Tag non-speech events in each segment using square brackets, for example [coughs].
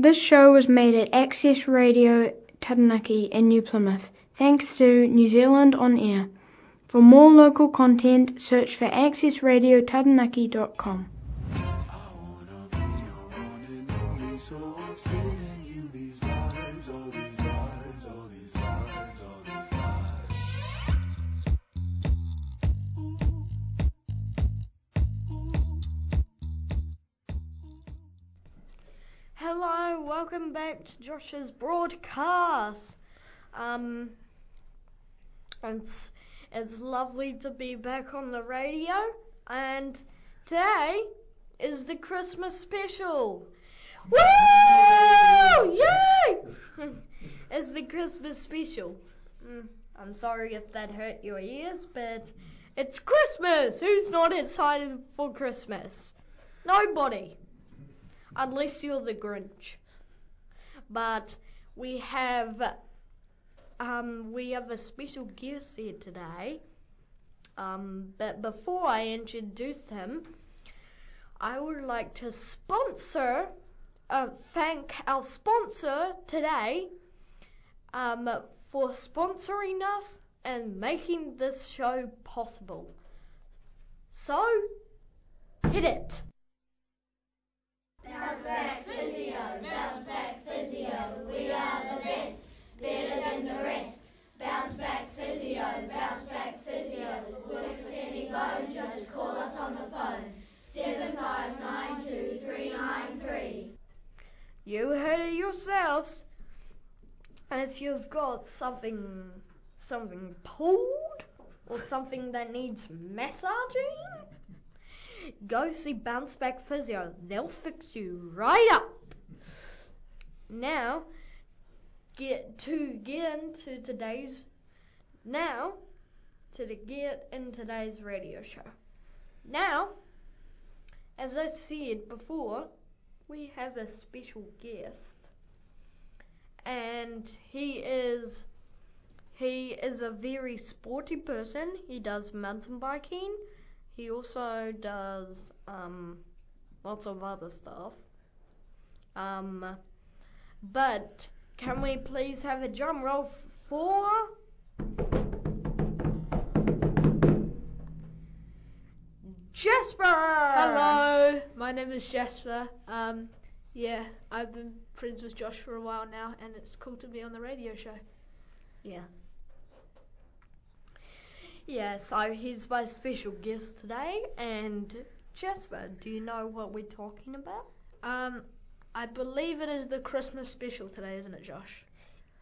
This show was made at Access Radio Taranaki in New Plymouth, thanks to New Zealand On Air. For more local content, search for accessradiotaranaki.com. Hello, welcome back to Josh's broadcast. Um, it's it's lovely to be back on the radio, and today is the Christmas special. Woo! Yay! [laughs] it's the Christmas special. Mm, I'm sorry if that hurt your ears, but it's Christmas. Who's not excited for Christmas? Nobody unless you're the Grinch. But we have um, we have a special guest here today. Um, but before I introduce him, I would like to sponsor, uh, thank our sponsor today um, for sponsoring us and making this show possible. So, hit it. Bounce back physio, bounce back physio, we are the best, better than the rest. Bounce back physio, bounce back physio, work setting bone, just call us on the phone. Seven five nine two three nine three. You heard it yourselves. If you've got something something pulled or something that needs massaging, go see Bounce Back Physio. They'll fix you right up. Now, get to get into today's now to the get in today's radio show. Now, as I said before, we have a special guest, and he is he is a very sporty person. He does mountain biking. He also does um, lots of other stuff. Um, but can we please have a drum roll for Jasper? Hello, my name is Jasper. Um, yeah, I've been friends with Josh for a while now, and it's cool to be on the radio show. Yeah. Yeah, so he's my special guest today, and Jasper, do you know what we're talking about? Um, I believe it is the Christmas special today, isn't it, Josh?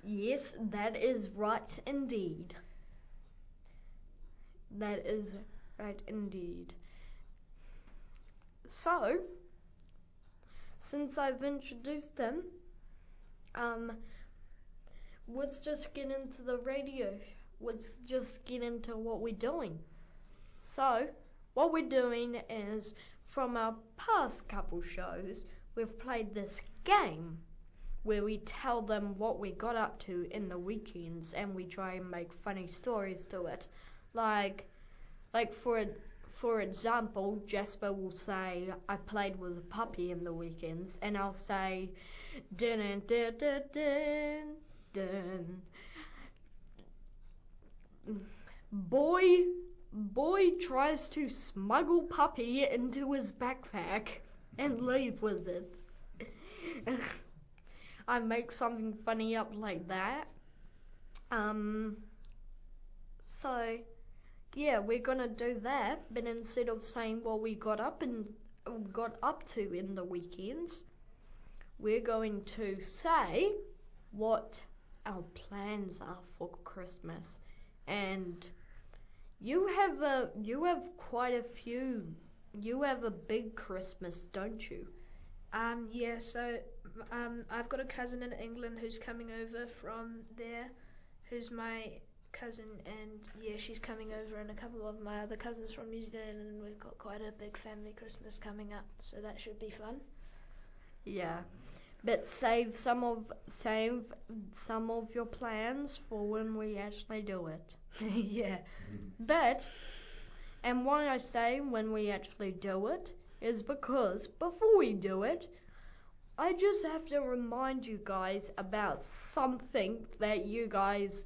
Yes, that is right indeed. That is right indeed. So, since I've introduced him, um, let's just get into the radio. Let's just get into what we're doing. So, what we're doing is from our past couple shows, we've played this game where we tell them what we got up to in the weekends and we try and make funny stories to it. Like like for for example, Jasper will say, I played with a puppy in the weekends and I'll say dun dun dun dun dun dun Boy boy tries to smuggle puppy into his backpack and leave with it. [laughs] I make something funny up like that. Um so yeah, we're gonna do that, but instead of saying what we got up and got up to in the weekends, we're going to say what our plans are for Christmas. And you have a you have quite a few. You have a big Christmas, don't you? Um, yeah, so um, I've got a cousin in England who's coming over from there, who's my cousin, and yeah, she's coming over, and a couple of my other cousins from New Zealand, and we've got quite a big family Christmas coming up, so that should be fun. Yeah. But save some of save some of your plans for when we actually do it. [laughs] yeah. But and why I say when we actually do it is because before we do it, I just have to remind you guys about something that you guys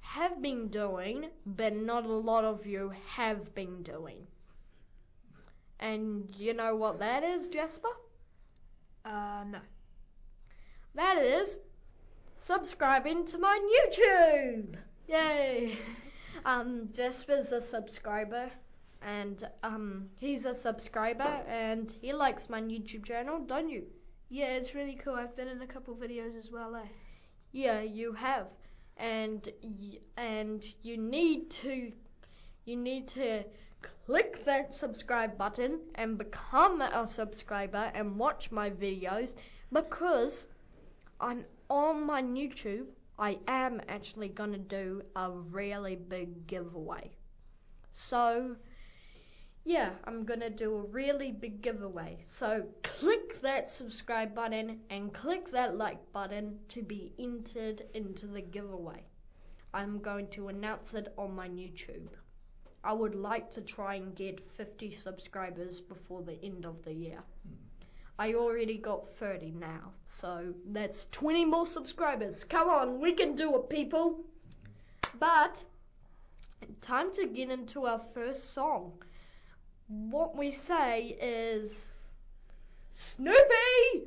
have been doing, but not a lot of you have been doing. And you know what that is, Jasper? Uh, no. That is subscribing to my YouTube. Yay! [laughs] Um, Jasper's a subscriber, and um, he's a subscriber, and he likes my YouTube channel, don't you? Yeah, it's really cool. I've been in a couple videos as well, eh? Yeah, you have, and and you need to you need to click that subscribe button and become a subscriber and watch my videos because I'm on my YouTube. I am actually gonna do a really big giveaway. So yeah, I'm gonna do a really big giveaway. So click that subscribe button and click that like button to be entered into the giveaway. I'm going to announce it on my YouTube. I would like to try and get 50 subscribers before the end of the year. Hmm. I already got 30 now, so that's 20 more subscribers. Come on, we can do it, people. But time to get into our first song what we say is Snoopy,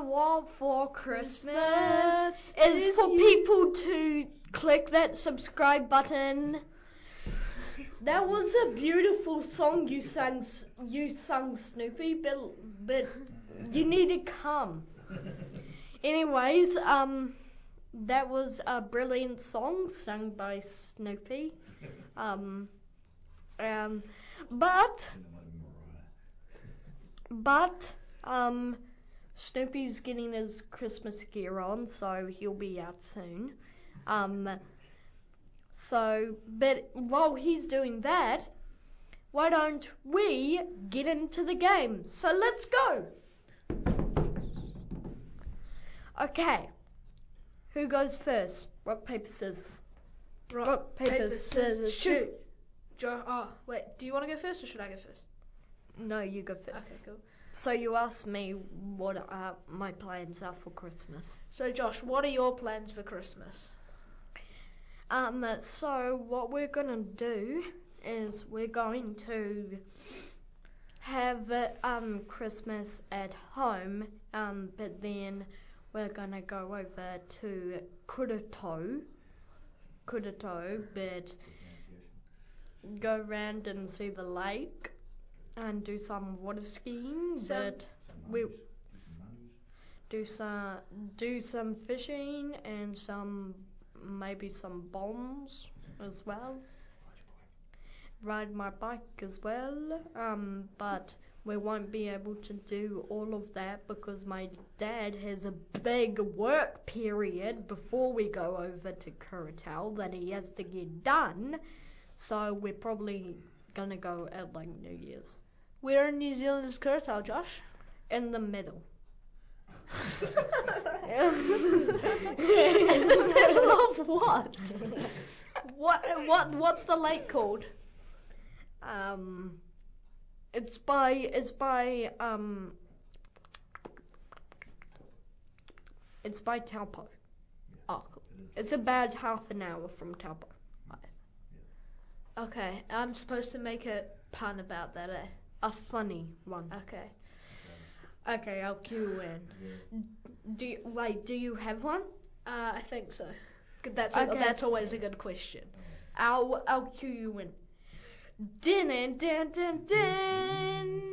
want for Christmas is is for you. people to click that subscribe button. That was a beautiful song you sang, you sung Snoopy, but but you need to come. Anyways, um, that was a brilliant song sung by Snoopy. Um, um, but but um, Snoopy's getting his Christmas gear on, so he'll be out soon. Um, so, but while he's doing that, why don't we get into the game? So let's go. Okay, who goes first? Rock paper scissors. Rock, Rock paper, scissors shoot. Jo- oh, wait. Do you want to go first or should I go first? No, you go first. Okay, cool. So you asked me what uh, my plans are for Christmas. So, Josh, what are your plans for Christmas? Um, so what we're gonna do is we're going to have um Christmas at home, um, but then we're gonna go over to Kuratau, Kuratau, but go around and see the lake and do some water skiing, Some- but we do some do some fishing and some maybe some bombs as well. Ride my bike as well. Um, but we won't be able to do all of that because my dad has a big work period before we go over to Kuratau that he has to get done. So we're probably gonna go at like New Year's. Where in New Zealand is Kuratau, Josh? In the middle. [laughs] [laughs] in the middle of what? What? What? What's the lake called? Um, it's by it's by um, it's by Taupo. Oh, cool. It's about half an hour from Taupo. Okay, I'm supposed to make a pun about that, eh? A funny one. Okay. Okay, I'll cue in. Do you, wait? Do you have one? Uh, I think so. That's a, Okay. that's always a good question. I'll I'll cue you in. Din and din din din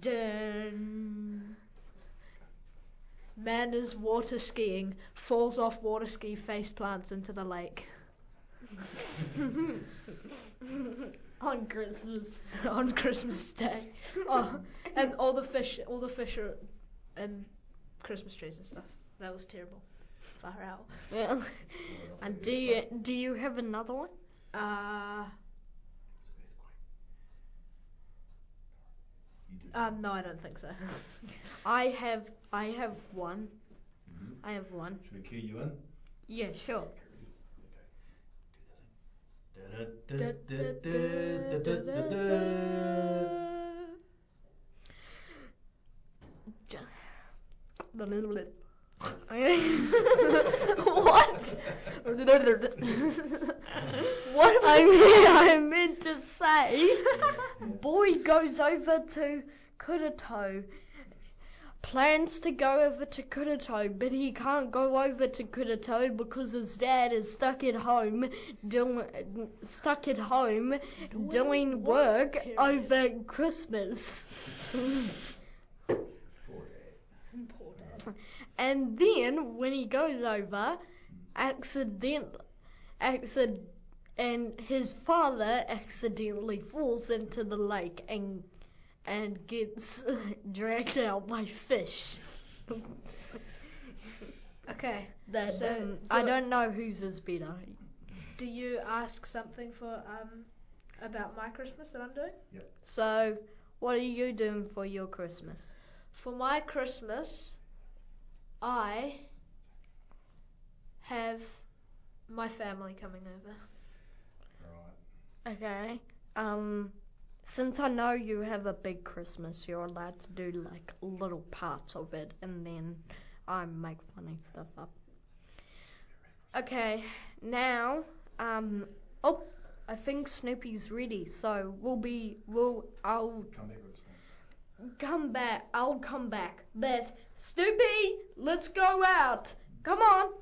din. Man is water skiing, falls off water ski, face plants into the lake [laughs] On Christmas. [laughs] on Christmas Day. Oh, and all the fish, all the fish are and Christmas trees and stuff. That was terrible. Far out. Yeah. [laughs] And do you do you have another one? Uh, um, no, I don't think so. I have I have one. I have one. Should we cue you in? Yeah, sure. What? [laughs] what I mean, I meant to say, [laughs] boy goes over to Kuratau, plans to go over to Kuratau, but he can't go over to Kuratau because his dad is stuck at home doing stuck at home doing work period. over Christmas. And then when he goes over, accident, accident, and his father accidentally falls into the lake and and gets dragged out by fish. Okay. That So, um, I do- don't know whose is better. Do you ask something for um about my Christmas that I'm doing? So, what are you doing for your Christmas? For my Christmas, I have my family coming over. Alright. Okay. Um, since I know you have a big Christmas, you're allowed to do like little parts of it, and then I make funny stuff up. Okay. Now, um, oh, I think Snoopy's ready, so we'll be, we'll, I'll, Come back with come back. I'll come back. But Snoopy, let's go out. Come on.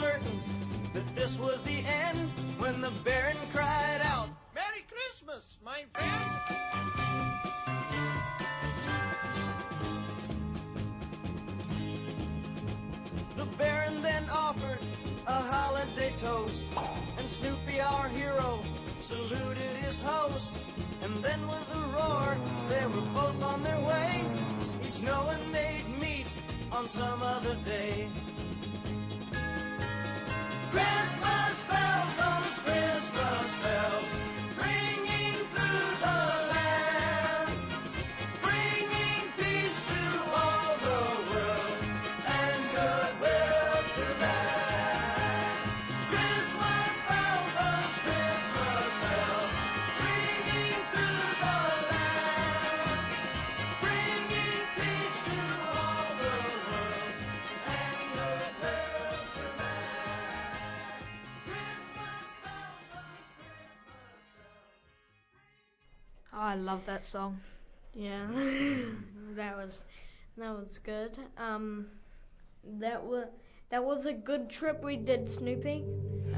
Certain that this was the end when the Baron cried The Baron then offered a holiday toast, and Snoopy, our hero, saluted his host. And then with a roar, they were both on their way, each knowing they'd meet on some other day. Christmas I love that song. Yeah, [laughs] that was that was good. Um, that was that was a good trip we did, Snoopy.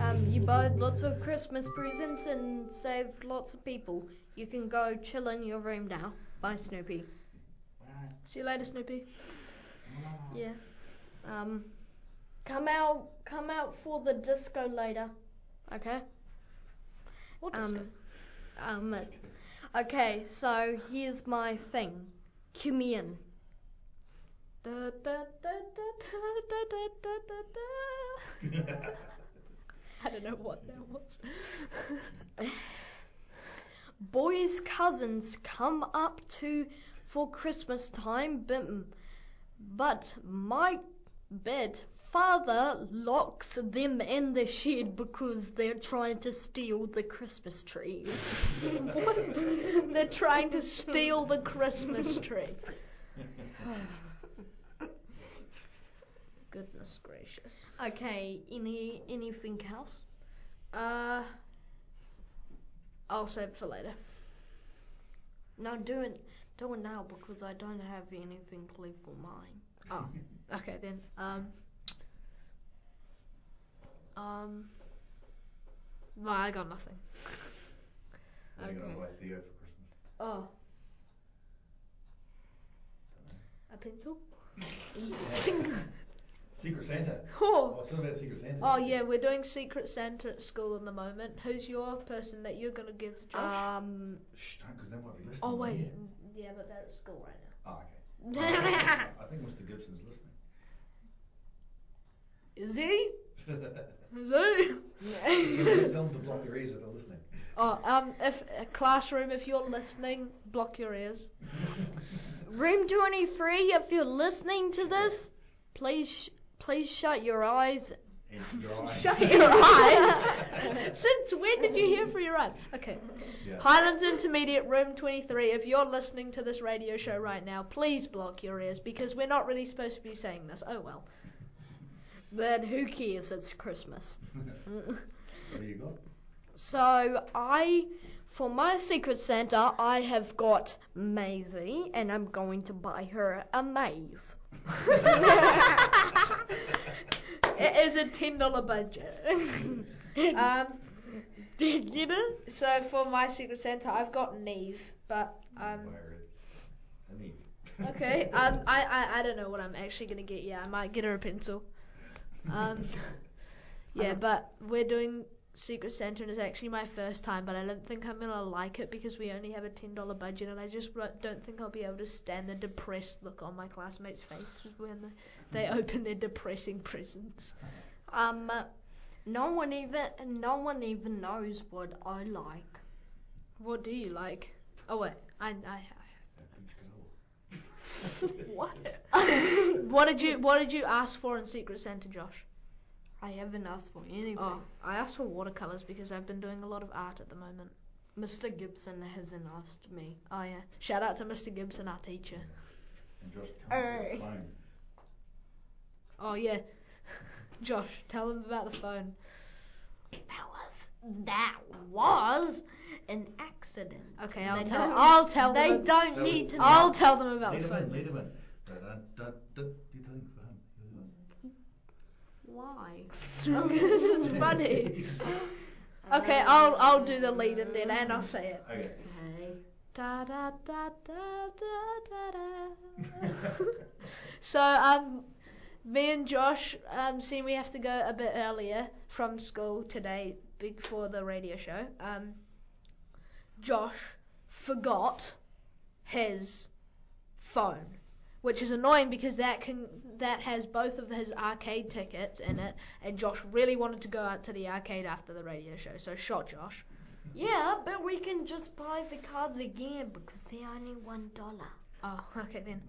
Um, you bought lots of Christmas presents and saved lots of people. You can go chill in your room now. Bye, Snoopy. See you later, Snoopy. Yeah. Um, come out, come out for the disco later. Okay. What disco? Um, um, Okay, so here's my thing. Cue. [laughs] I don't know what that was. [laughs] Boys' cousins come up to for Christmas time, but my bed father locks them in the shed because they're trying to steal the Christmas tree. what? They're trying to steal the Christmas tree. Goodness gracious. Okay, any anything else? Uh, I'll save for later. No, do it, do it now because I don't have anything clear for mine. Oh, okay then. Um, um, well, I got nothing. What [laughs] are you gonna buy Theo for Christmas? Oh, a pencil? [laughs] [laughs] Secret Santa. Oh. Oh, tell them about Secret Santa. Oh yeah, we're doing Secret Santa at school at the moment. Who's your person that you're gonna give, Josh? Um, Shh, don't, because they might be listening. oh wait, yeah, but they're at school right now. Oh, okay. I think Mr. Gibson's listening. Is he? [laughs] Is he? Tell [laughs] them to block their ears if they're listening. Oh, um, if a classroom, if you're listening, block your ears. [laughs] Room 23, if you're listening to this, please, please shut your eyes. And your eyes. Shut your eyes. Since when did you hear for your eyes? Okay. Yeah. Highlands Intermediate, room 23. If you're listening to this radio show right now, please block your ears because we're not really supposed to be saying this. Oh well. But who cares? It's Christmas. [laughs] What do you got? So I, for my Secret Santa, I have got Maisie, and I'm going to buy her a maze. [laughs] It is a ten dollar budget. [laughs] um, Did you get it? so for my Secret Santa, I've got Neve, but um, Wire it. I need. okay. Um, I, I I don't know what I'm actually gonna get. Yeah, I might get her a pencil. Um, [laughs] [laughs] yeah, but we're doing Secret Santa, and it's actually my first time, but I don't think I'm gonna like it because we only have a ten dollar budget, and I just don't think I'll be able to stand the depressed look on my classmates' face when they open their depressing presents. Um, no one even, no one even knows what I like. What do you like? Oh wait, I I. [laughs] What? [laughs] what did you What did you ask for in Secret Santa, Josh? I haven't asked for anything. Oh, I asked for watercolors because I've been doing a lot of art at the moment. Mr. Gibson hasn't asked me. Oh yeah, shout out to Mr. Gibson, our teacher. And Josh, come on phone. Oh yeah, Josh, tell them about the phone. That was that was an accident. Okay, I'll They tell. I'll tell They them. don't So- need to know. I'll tell them about Lead the him in, phone. him? Why? [laughs] Because it's funny. [laughs] Okay, I'll I'll do the lead in then, and I'll say it. Okay. Okay. Da da da da da da da. [laughs] so um, me and Josh um, seeing we have to go a bit earlier from school today before the radio show. Um, Josh forgot his phone, which is annoying because that can that has both of his arcade tickets in it, and Josh really wanted to go out to the arcade after the radio show. So shot Josh. Yeah, but we can just buy the cards again because they're only one dollar. Oh, okay then.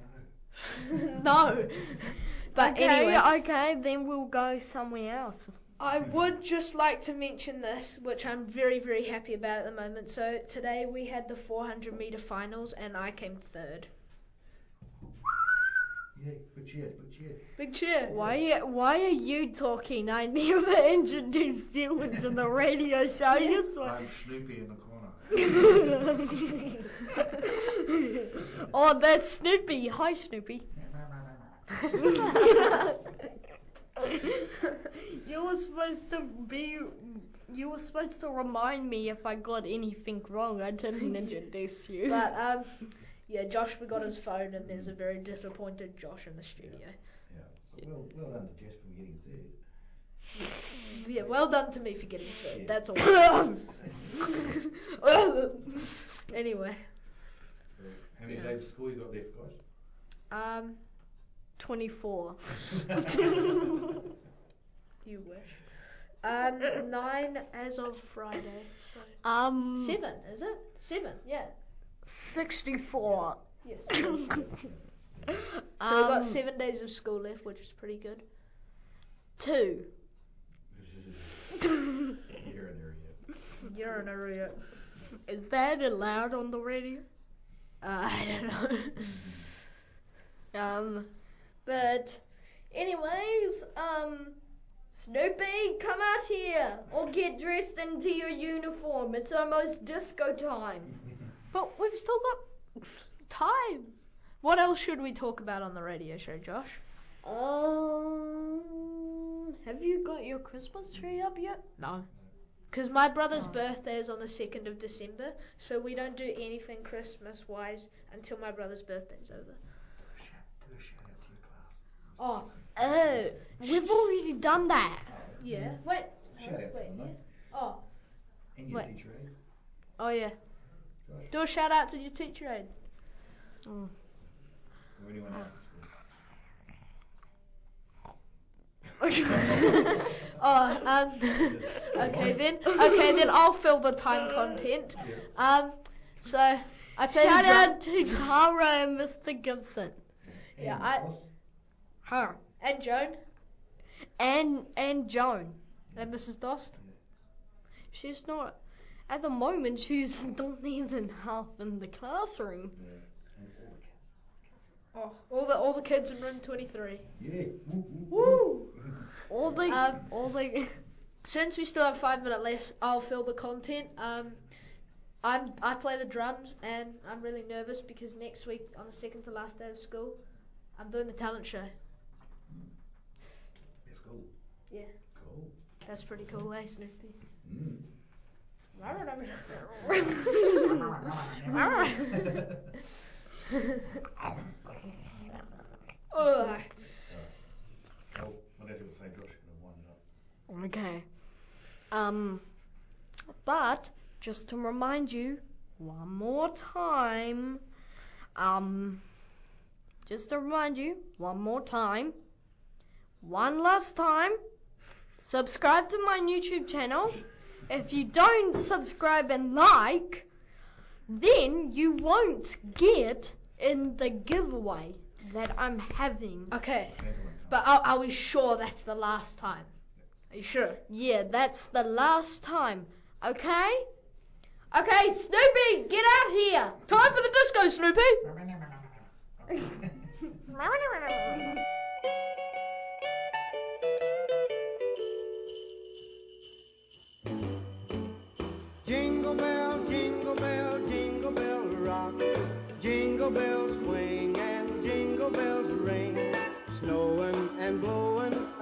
No. [laughs] no. [laughs] But okay, anyway, okay, then we'll go somewhere else. I would just like to mention this, which I'm very, very happy about at the moment. So today we had the 400 meter finals, and I came third. Yeah, good cheer, good cheer. Big cheer. Why, why are you talking? I never [laughs] introduced you into the radio show. You're I'm Snoopy in the corner. [laughs] oh, that's Snoopy. Hi, Snoopy. [laughs] [laughs] you were supposed to be. You were supposed to remind me if I got anything wrong. I didn't introduce you. [laughs] But um, yeah, Josh forgot his phone, and there's a very disappointed Josh in the studio. Yeah. Well, well done to Jasper for getting third. Yeah, well done to me for getting third. Yeah. That's all. [laughs] anyway, How many Yeah. days of school you got left, guys? um, 24. [laughs] [laughs] you wish. Um, nine as of Friday. So. Um, Seven, is it? Seven, yeah. 64. Yes. [coughs] so we've Um, got seven days of school left, which is pretty good. Two. [laughs] You're an idiot. You're an idiot. Is that allowed on the radio? Uh, I don't know. Um, but anyways, um, Snoopy, come out here or get dressed into your uniform. It's almost disco time. but we've still got time. What else should we talk about on the radio show, Josh? Um, have you got your Christmas tree up yet? No. Because my brother's Oh. birthday is on the 2nd of December, so we don't do anything Christmas wise until my brother's birthday's over. Shout, do a shout out to your class. Oh, Oh, we've already done that. yeah. Wait. Shout out to Wait, yeah. Oh, And your Wait. teacher aid. oh yeah. Josh. Do a shout out to your teacher aid. Or anyone else [laughs] oh, um, [laughs] okay then. Okay then. I'll fill the time content. Um, so I Shout out to Tara and Mr. Gibson. Yeah, I- boss. Her. and Joan And and Joan. and Mrs. Dost. She's not at the moment she's [laughs] not even half in the classroom. Yeah. And all the kids. Oh, all the all the kids in room 23. Yeah. Woo, woo, Woo! All the Um, all the Since we still have five minutes left, I'll fill the content. Um, I'm I play the drums and I'm really nervous because next week on the second to last day of school, I'm doing the talent show. Let's go. Yeah. Cool. That's pretty cool, eh, Snoopy? Mm. [laughs] [laughs] Ugh. Oh, what else you would say, Josh? Gonna wind it up. Okay. Um but just to remind you one more time um just to remind you one more time one last time subscribe to my YouTube channel if you don't subscribe and like then you won't get in the giveaway that I'm having Okay, Santa won't come. but are, are we sure that's the last time? Are you sure? Yeah, that's the last time. Okay? Okay, Snoopy, get out here. Time for the disco, Snoopy. [laughs] [laughs]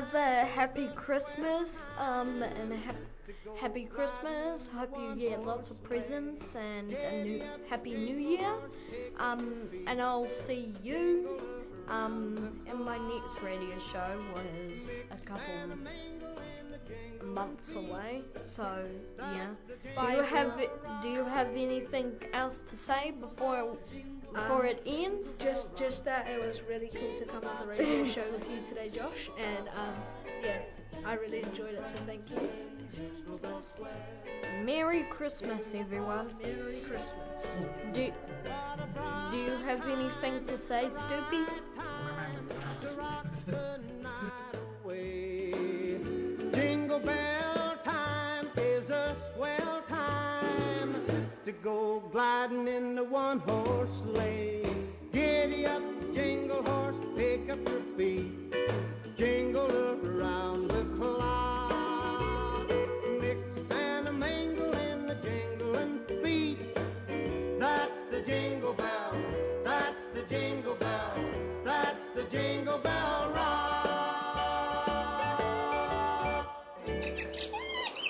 Have a happy Christmas. Um, and a hap- happy Christmas. Hope you get lots of presents and a new happy New Year. Um, and I'll see you. Um, in my next radio show was a couple months away. So yeah. Do you have Do you have anything else to say before before it ends? Just, just that it was really cool to come on the radio [laughs] show with you today, Josh. And um, yeah, I really enjoyed it. So thank you. Merry Christmas, everyone. Merry Christmas. Do Do you have anything to say, Stoopy?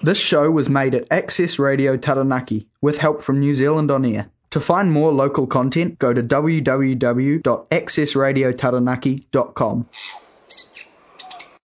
This show was made at Access Radio Taranaki with help from New Zealand On Air. To find more local content, go to www.accessradiotaranaki.com.